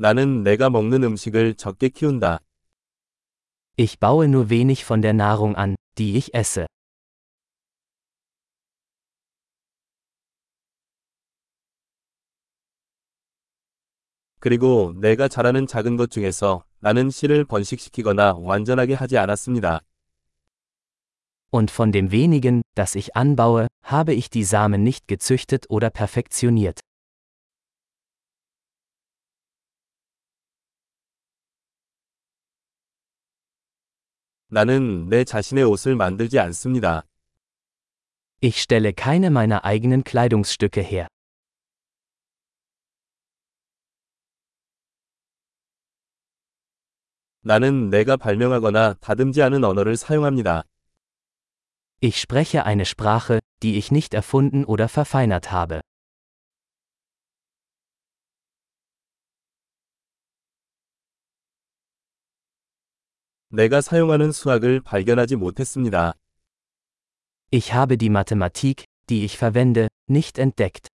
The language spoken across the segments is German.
나는 내가 먹는 음식을 적게 키운다. Ich baue nur wenig von der Nahrung an, die ich esse. 그리고 내가 잘하는 작은 것 중에서 나는 씨를 번식시키거나 완전하게 하지 않았습니다. Und von dem wenigen, das ich anbaue, habe ich die Samen nicht gezüchtet oder perfektioniert. 나는 내 자신의 옷을 만들지 않습니다. Ich stelle keine meiner eigenen Kleidungsstücke her. 나는 내가 발명하거나 다듬지 않은 언어를 사용합니다. Ich spreche eine Sprache, die ich nicht erfunden oder verfeinert habe. 내가 사용하는 수학을 발견하지 못했습니다. Ich habe die Mathematik, die ich verwende, nicht entdeckt.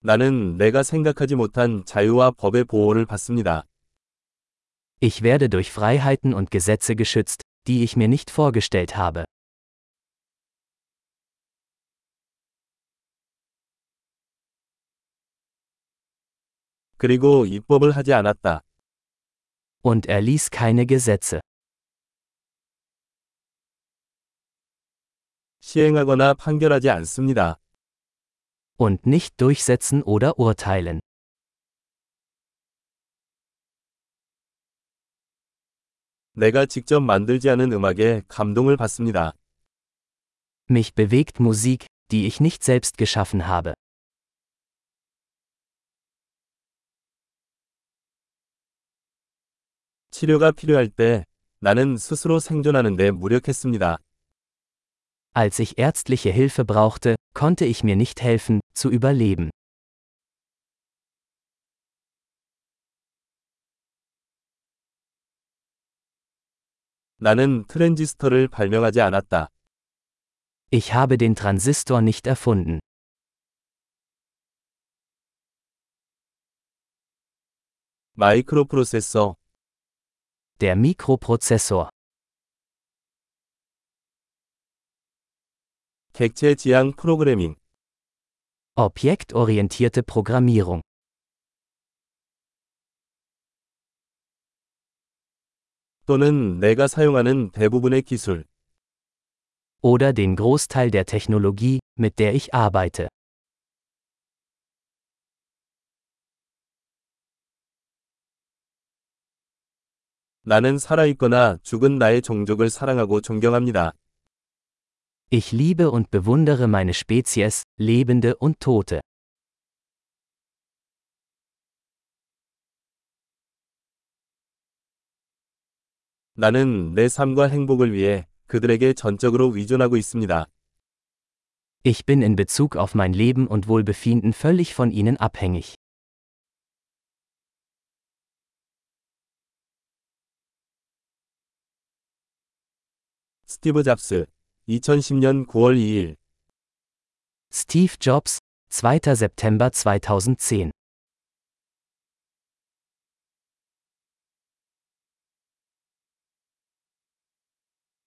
나는 내가 생각하지 못한 자유와 법의 보호를 받습니다. Ich werde durch Freiheiten und Gesetze geschützt, die ich mir nicht vorgestellt habe. 그리고 입법을 하지 않았다. Und er ließ keine Gesetze. 시행하거나 판결하지 않습니다. Und nicht durchsetzen oder urteilen. 내가 직접 만들지 않은 음악에 감동을 받습니다. Mich bewegt Musik, die ich nicht selbst geschaffen habe. 치료가 필요할 때 나는 스스로 생존하는 데 무력했습니다. Als ich ärztliche Hilfe brauchte, konnte ich mir nicht helfen, zu überleben. 나는 트랜지스터를 발명하지 않았다. Ich habe den Transistor nicht erfunden. 마이크로프로세서, Der Mikroprozessor. 객체 지향 프로그래밍, Objektorientierte Programmierung. 또는 내가 사용하는 대부분의 기술, Oder den Großteil der Technologie, mit der ich arbeite. 나는 살아있거나 죽은 나의 종족을 사랑하고 존경합니다. Ich liebe und bewundere meine Spezies, Lebende und Tote. 나는 내 삶과 행복을 위해 그들에게 전적으로 의존하고 있습니다. Ich bin in Bezug auf mein Leben und Wohlbefinden völlig von ihnen abhängig. 스티브 잡스, 2010년 9월 2일 Steve Jobs, 2. September 2010